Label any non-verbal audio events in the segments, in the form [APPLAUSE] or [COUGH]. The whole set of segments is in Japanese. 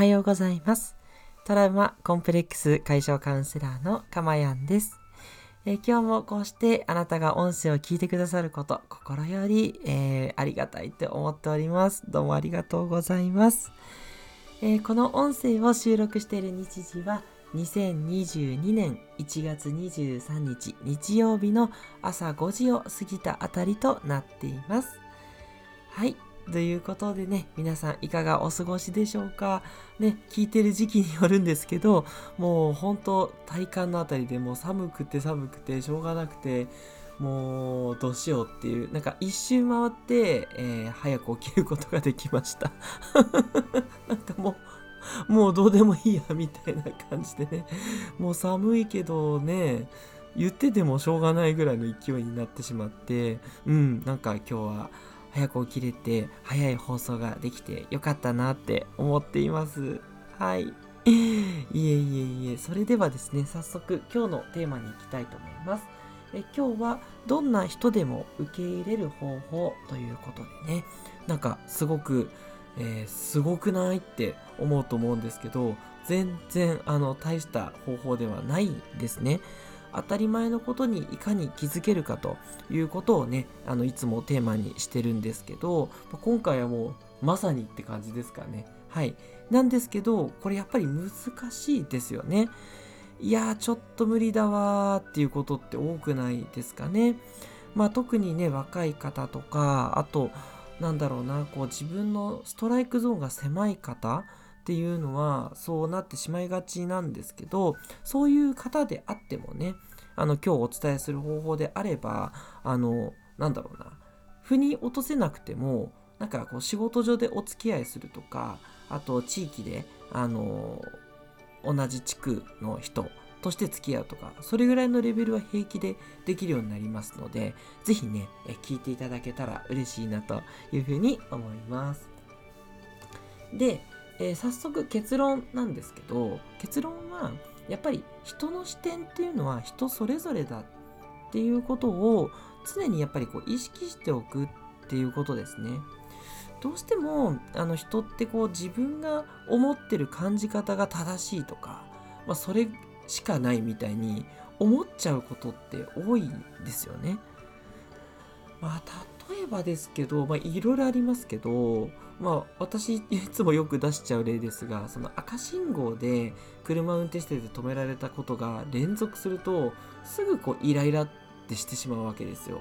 はようございます。トラウマコンプレックス解消カウンセラーのかまやんです。えー今日もこうしてあなたが音声を聞いてくださること心より、えーありがたいって思っております。どうもありがとうございます。えーこの音声を収録している日時は2022年1月23日日曜日の朝5時を過ぎたあたりとなっています。はい。ということでね、皆さんいかがお過ごしでしょうか？ね、聞いてる時期によるんですけど、もう本当体感のあたりでもう寒くて寒くてしょうがなくて、もうどうしようっていう、なんか一周回って、えー早く起きることができました。[LAUGHS] なんかもう、もうどうでもいいやみたいな感じでね、もう寒いけどね、言っててもしょうがないぐらいの勢いになってしまって、うん、なんか今日は早く起きれて早い放送ができてよかったなって思っています。はい。[LAUGHS] いえいえいえ、それではですね、早速今日のテーマに行きたいと思います。え今日はどんな人でも受け入れる方法ということでね、なんかすごく、えーすごくないって思うと思うんですけど、全然あの大した方法ではないですね。当たり前のことにいかに気づけるかということをねあのいつもテーマにしてるんですけど今回はもうまさにって感じですかね。はい。なんですけどこれやっぱり難しいですよね。いやちょっと無理だわーっていうことって多くないですかね。まあ特にね若い方とかあとなんだろうなこう自分のストライクゾーンが狭い方っていうのはそうなってしまいがちなんですけどそういう方であってもねあの今日お伝えする方法であればあのなんだろうな腑に落とせなくてもなんかこう仕事上でお付き合いするとかあと地域であの同じ地区の人として付き合うとかそれぐらいのレベルは平気でできるようになりますのでぜひねえ聞いていただけたら嬉しいなというふうに思います。で、えー早速結論なんですけど結論はやっぱり人の視点っていうのは人それぞれだっていうことを常にやっぱりこう意識しておくっていうことですね。どうしてもあの人ってこう自分が思ってる感じ方が正しいとか、まあ、それしかないみたいに思っちゃうことって多いですよね。まあ例えばですけど、まあ、いろいろありますけど、まあ、私いつもよく出しちゃう例ですがその赤信号で車運転してて止められたことが連続するとすぐこうイライラってしてしまうわけですよ。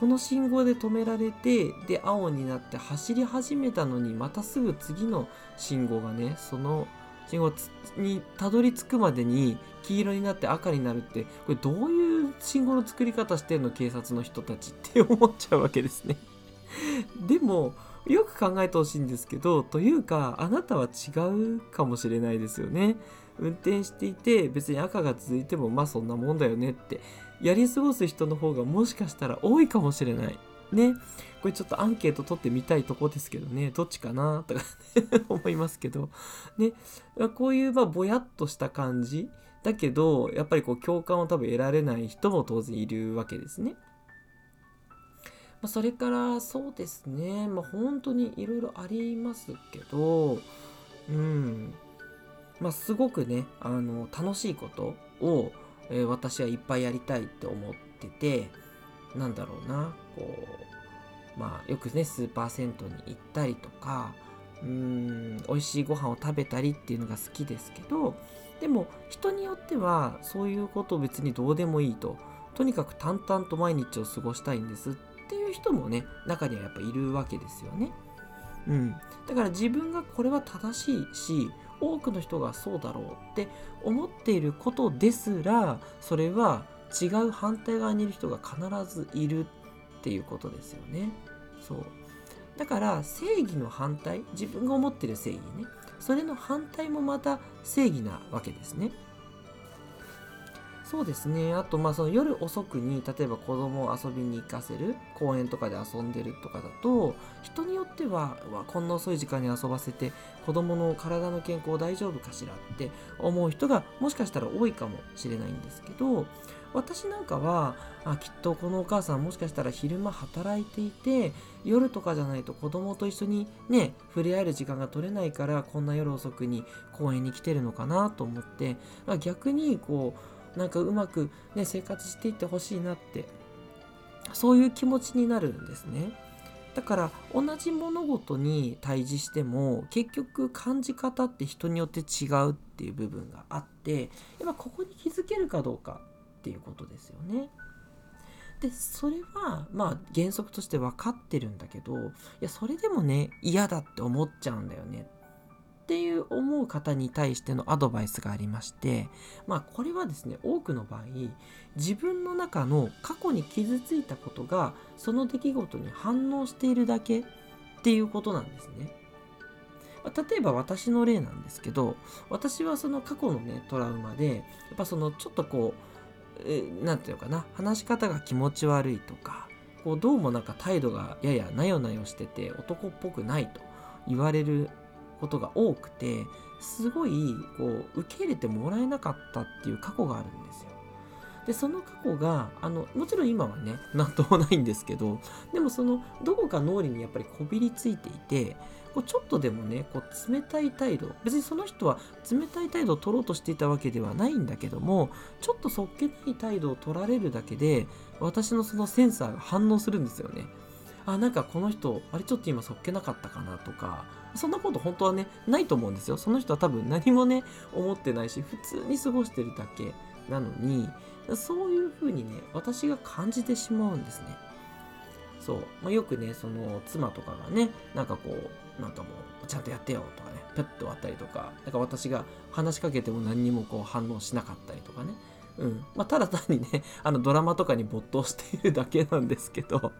この信号で止められてで青になって走り始めたのにまたすぐ次の信号がねその信号にたどり着くまでに黄色になって赤になるってこれどういう信号の作り方してんの？警察の人たちって思っちゃうわけですね。でもよく考えてほしいんですけどというかあなたは違うかもしれないですよね。運転していて別に赤が続いてもまあそんなもんだよねってやり過ごす人の方がもしかしたら多いかもしれない。ね。これちょっとアンケート取ってみたいとこですけどね。どっちかな？とか [LAUGHS] 思いますけど。ね。こういうまあぼやっとした感じだけどやっぱりこう共感を多分得られない人も当然いるわけですね。まあ、それからそうですね。まあ本当にいろいろありますけど、うん。まあすごくね、あの楽しいことをえー私はいっぱいやりたいって思っててなんだろうなこうまあよくねスーパー銭湯に行ったりとかうーん美味しいご飯を食べたりっていうのが好きですけどでも人によってはそういうことを別にどうでもいいととにかく淡々と毎日を過ごしたいんですっっていう人もね中にはやっぱいるわけですよね。うん、だから自分がこれは正しいし多くの人がそうだろうって思っていることですらそれは違う反対側にいる人が必ずいるっていうことですよね。そうだから正義の反対自分が思ってる正義ねそれの反対もまた正義なわけですね。そうですね。あとまあその夜遅くに例えば子供を遊びに行かせる公園とかで遊んでるとかだと人によってはこんな遅い時間に遊ばせて子供の体の健康大丈夫かしらって思う人がもしかしたら多いかもしれないんですけど私なんかはあきっとこのお母さんもしかしたら昼間働いていて夜とかじゃないと子供と一緒にね触れ合える時間が取れないからこんな夜遅くに公園に来てるのかなと思って逆にこうなんかうまく、ね、生活していってほしいなってそういう気持ちになるんですね。だから同じ物事に対峙しても結局感じ方って人によって違うっていう部分があってやっぱここに気づけるかどうかっていうことですよね。でそれはまあ原則として分かってるんだけどいやそれでもね嫌だって思っちゃうんだよねっていう思う方に対してのアドバイスがありましてまあこれはですね多くの場合自分の中の過去に傷ついたことがその出来事に反応しているだけっていうことなんですね。例えば私の例なんですけど私はその過去のねトラウマでやっぱそのちょっとこう何て言うかな話し方が気持ち悪いとかこうどうもなんか態度がややなよなよしてて男っぽくないと言われることが多くてすごいこう受け入れてもらえなかったっていう過去があるんですよ。でその過去があのもちろん今はね [LAUGHS] 何ともないんですけどでもそのどこか脳裏にやっぱりこびりついていてこうちょっとでもねこう冷たい態度別にその人は冷たい態度を取ろうとしていたわけではないんだけどもちょっとそっけない態度を取られるだけで私のそのセンサーが反応するんですよね。あなんかこの人あれちょっと今そっけなかったかなとかそんなこと本当はねないと思うんですよ。その人は多分何もね思ってないし普通に過ごしてるだけなのにそういう風にね私が感じてしまうんですね。そう、まあ、よくねその妻とかがねなんかこうなんかもうちゃんとやってよとかねペッと割ったりとかなんか私が話しかけても何にもこう反応しなかったりとかね。うん。まあ、ただ単にねあのドラマとかに没頭しているだけなんですけど。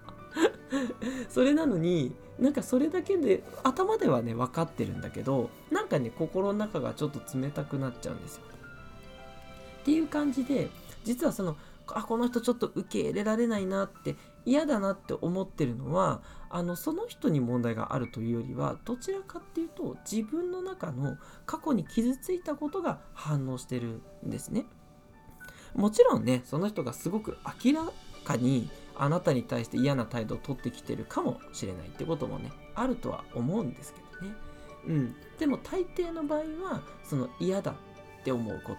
[LAUGHS] それなのになんかそれだけで頭ではね分かってるんだけどなんかね心の中がちょっと冷たくなっちゃうんですよ。っていう感じで実はそのあこの人ちょっと受け入れられないなって嫌だなって思ってるのはあのその人に問題があるというよりはどちらかっていうと自分の中の過去に傷ついたことが反応してるんですね。もちろんねその人がすごく明らかにあなたに対して嫌な態度を取ってきてるかもしれないってこともねあるとは思うんですけどね。うん、でも大抵の場合はその嫌だって思うこ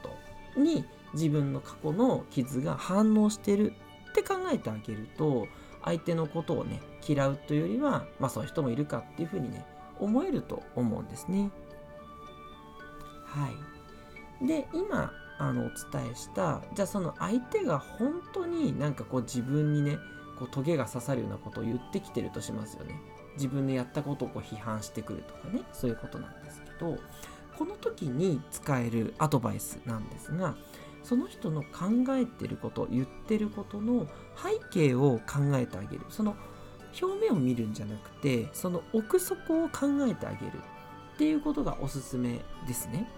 とに自分の過去の傷が反応してるって考えてあげると相手のことをね嫌うというよりは、まあ、そういう人もいるかっていうふうにね思えると思うんですね。はい、で今あのお伝えしたじゃあその相手が本当になんかこう自分にねこうトゲが刺さるようなことを言ってきてるとしますよね。自分でやったことをこう批判してくるとかねそういうことなんですけどこの時に使えるアドバイスなんですがその人の考えてること言ってることの背景を考えてあげるその表面を見るんじゃなくてその奥底を考えてあげるっていうことがおすすめですね。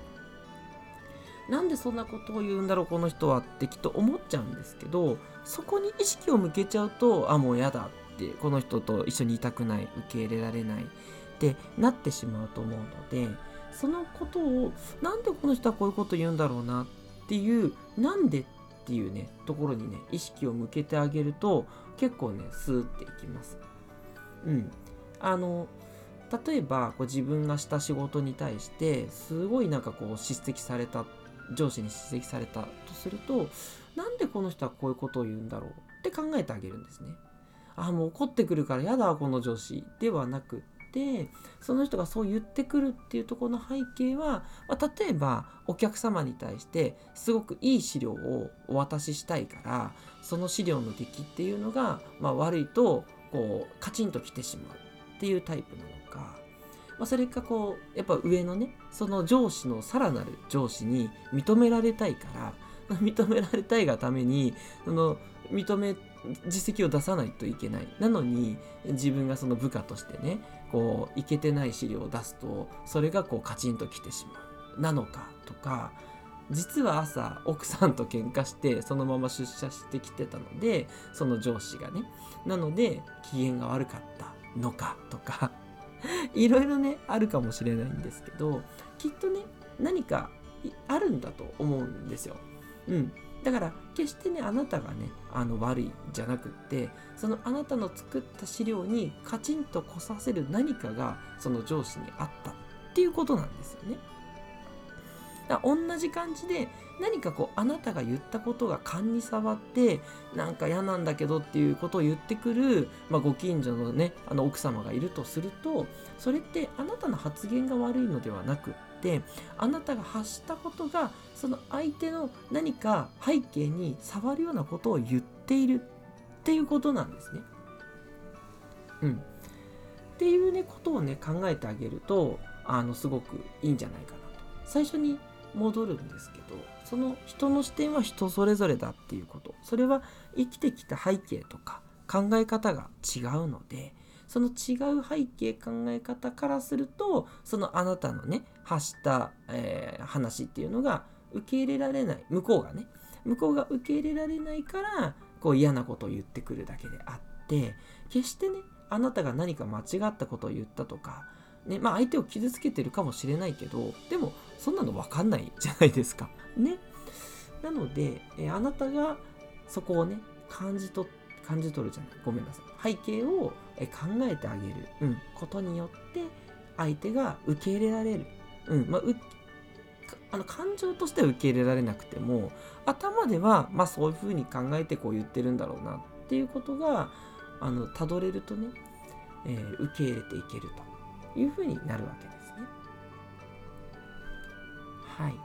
なんでそんなことを言うんだろうこの人はってきっと思っちゃうんですけどそこに意識を向けちゃうとあもうやだってこの人と一緒にいたくない受け入れられないってなってしまうと思うのでそのことをなんでこの人はこういうこと言うんだろうなっていうなんでっていうねところにね意識を向けてあげると結構ねスーっていきます。うん、あの例えばこう自分がした仕事に対してすごいなんかこう叱責された上司に叱責されたとするとなんでこの人はこういうことを言うんだろう？って考えてあげるんですね。あもう怒ってくるからやだこの上司ではなくってその人がそう言ってくるっていうところの背景は、まあ、例えばお客様に対してすごくいい資料をお渡ししたいからその資料の出来っていうのが、まあ、悪いとこうカチンときてしまうっていうタイプなの、まあ、それかこうやっぱ上のねその上司のさらなる上司に認められたいから [LAUGHS] 認められたいがためにその認め実績を出さないといけない。なのに自分がその部下としてねこういけてない資料を出すとそれがこうカチンときてしまう。なのかとか実は朝奥さんと喧嘩してそのまま出社してきてたのでその上司がね。なので機嫌が悪かったのかとか [LAUGHS] いろいろねあるかもしれないんですけどきっとね何かあるんだと思うんですよ。うん、だから決してねあなたがねあの悪いじゃなくってそのあなたの作った資料にカチンとこさせる何かがその上司にあったっていうことなんですよね。だ同じ感じで何かこうあなたが言ったことが勘に触ってなんか嫌なんだけどっていうことを言ってくる、まあ、ご近所のねあの奥様がいるとするとそれってあなたの発言が悪いのではなくってあなたが発したことがその相手の何か背景に触るようなことを言っているっていうことなんですね。うん。っていうねことをね考えてあげるとあのすごくいいんじゃないかなと。最初に戻るんですけどその人の視点は人それぞれだっていうこと。それは生きてきた背景とか考え方が違うのでその違う背景考え方からするとそのあなたのね発した、えー、話っていうのが受け入れられない。向こうがね。向こうが受け入れられないからこう嫌なことを言ってくるだけであって決してねあなたが何か間違ったことを言ったとかねまあ、相手を傷つけてるかもしれないけどでもそんなの分かんないじゃないですか。[LAUGHS] ね。なので、えあなたがそこをね感じ取感じ取るじゃない。ごめんなさい。背景をえ考えてあげる、うん、ことによって相手が受け入れられる、うん。まあ、うあの感情としては受け入れられなくても頭では、まあ、そういうふうに考えてこう言ってるんだろうなっていうことがあのたどれるとね、えー、受け入れていけると。いうふうになるわけですね。はい。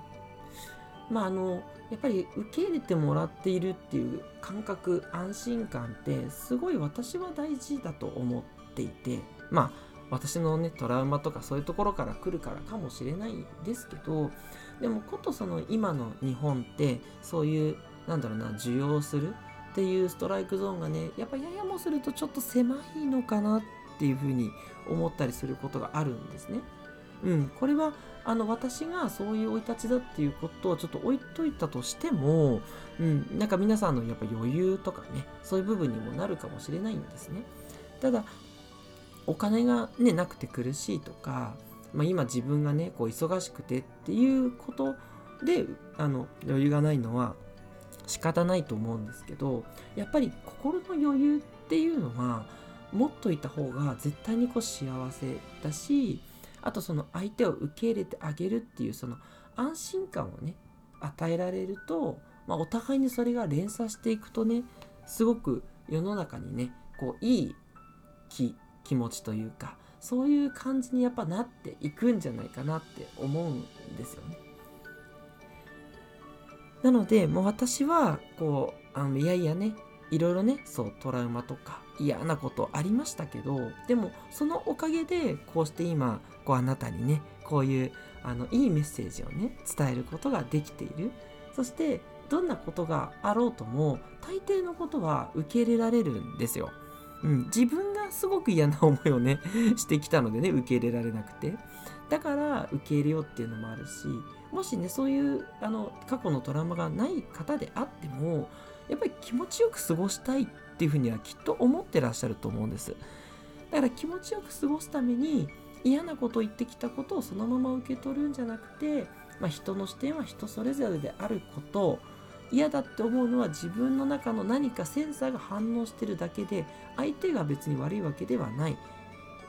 まああのやっぱり受け入れてもらっているっていう感覚安心感ってすごい私は大事だと思っていてまあ私のねトラウマとかそういうところから来るからかもしれないですけどでもことその今の日本ってそういうなんだろうな受容するっていうストライクゾーンがねやっぱややもするとちょっと狭いのかなっていうふうに思ったりすることがあるんですね。うん、これはあの私がそういう生い立ちだっていうことをちょっと置いといたとしても、うん、なんか皆さんのやっぱ余裕とかねそういう部分にもなるかもしれないんですね。ただお金が、ね、なくて苦しいとか、まあ、今自分がねこう忙しくてっていうことであの余裕がないのは仕方ないと思うんですけどやっぱり心の余裕っていうのは持っといた方が絶対にこう幸せだしあとその相手を受け入れてあげるっていうその安心感をね与えられると、まあ、お互いにそれが連鎖していくとねすごく世の中にねこういい気気持ちというかそういう感じにやっぱなっていくんじゃないかなって思うんですよね。なのでもう私はこうあのいやいやねいろいろねそうトラウマとか嫌なことありましたけどでもそのおかげでこうして今こうあなたにねこういうあのいいメッセージをね伝えることができているそしてどんなことがあろうとも大抵のことは受け入れられるんですよ。うん、自分がすごく嫌な思いをね [LAUGHS] してきたのでね受け入れられなくてだから受け入れようっていうのもあるしもしねそういうあの過去のトラウマがない方であってもやっぱり気持ちよく過ごしたいっていうふうにはきっと思ってらっしゃると思うんです。だから気持ちよく過ごすために嫌なことを言ってきたことをそのまま受け取るんじゃなくて、まあ、人の視点は人それぞれであること嫌だって思うのは自分の中の何かセンサーが反応してるだけで相手が別に悪いわけではない。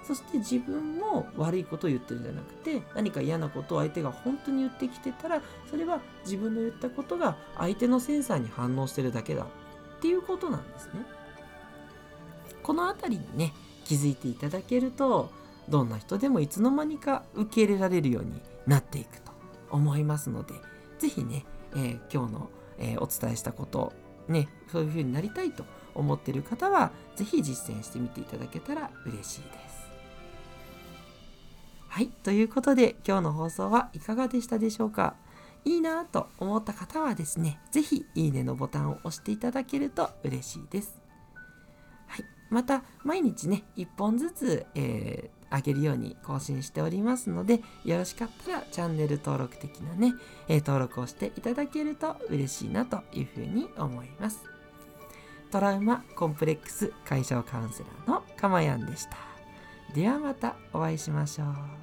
そして自分も悪いことを言ってるんじゃなくて何か嫌なことを相手が本当に言ってきてたらそれは自分の言ったことが相手のセンサーに反応してるだけだっていうことなんですね。この辺りにね気づいていただけるとどんな人でもいつの間にか受け入れられるようになっていくと思いますので是非ね、えー、今日の、えー、お伝えしたことねそういう風になりたいと思ってる方は是非実践してみていただけたら嬉しいです。はい。ということで、今日の放送はいかがでしたでしょうか？いいなと思った方はですね、是非いいねのボタンを押していただけると嬉しいです。はい。また、毎日ね、1本ずつ、えー、あげるように更新しておりますので、よろしかったらチャンネル登録的なね、えー、登録をしていただけると嬉しいなというふうに思います。トラウマコンプレックス解消カウンセラーのかまやんでした。ではまたお会いしましょう。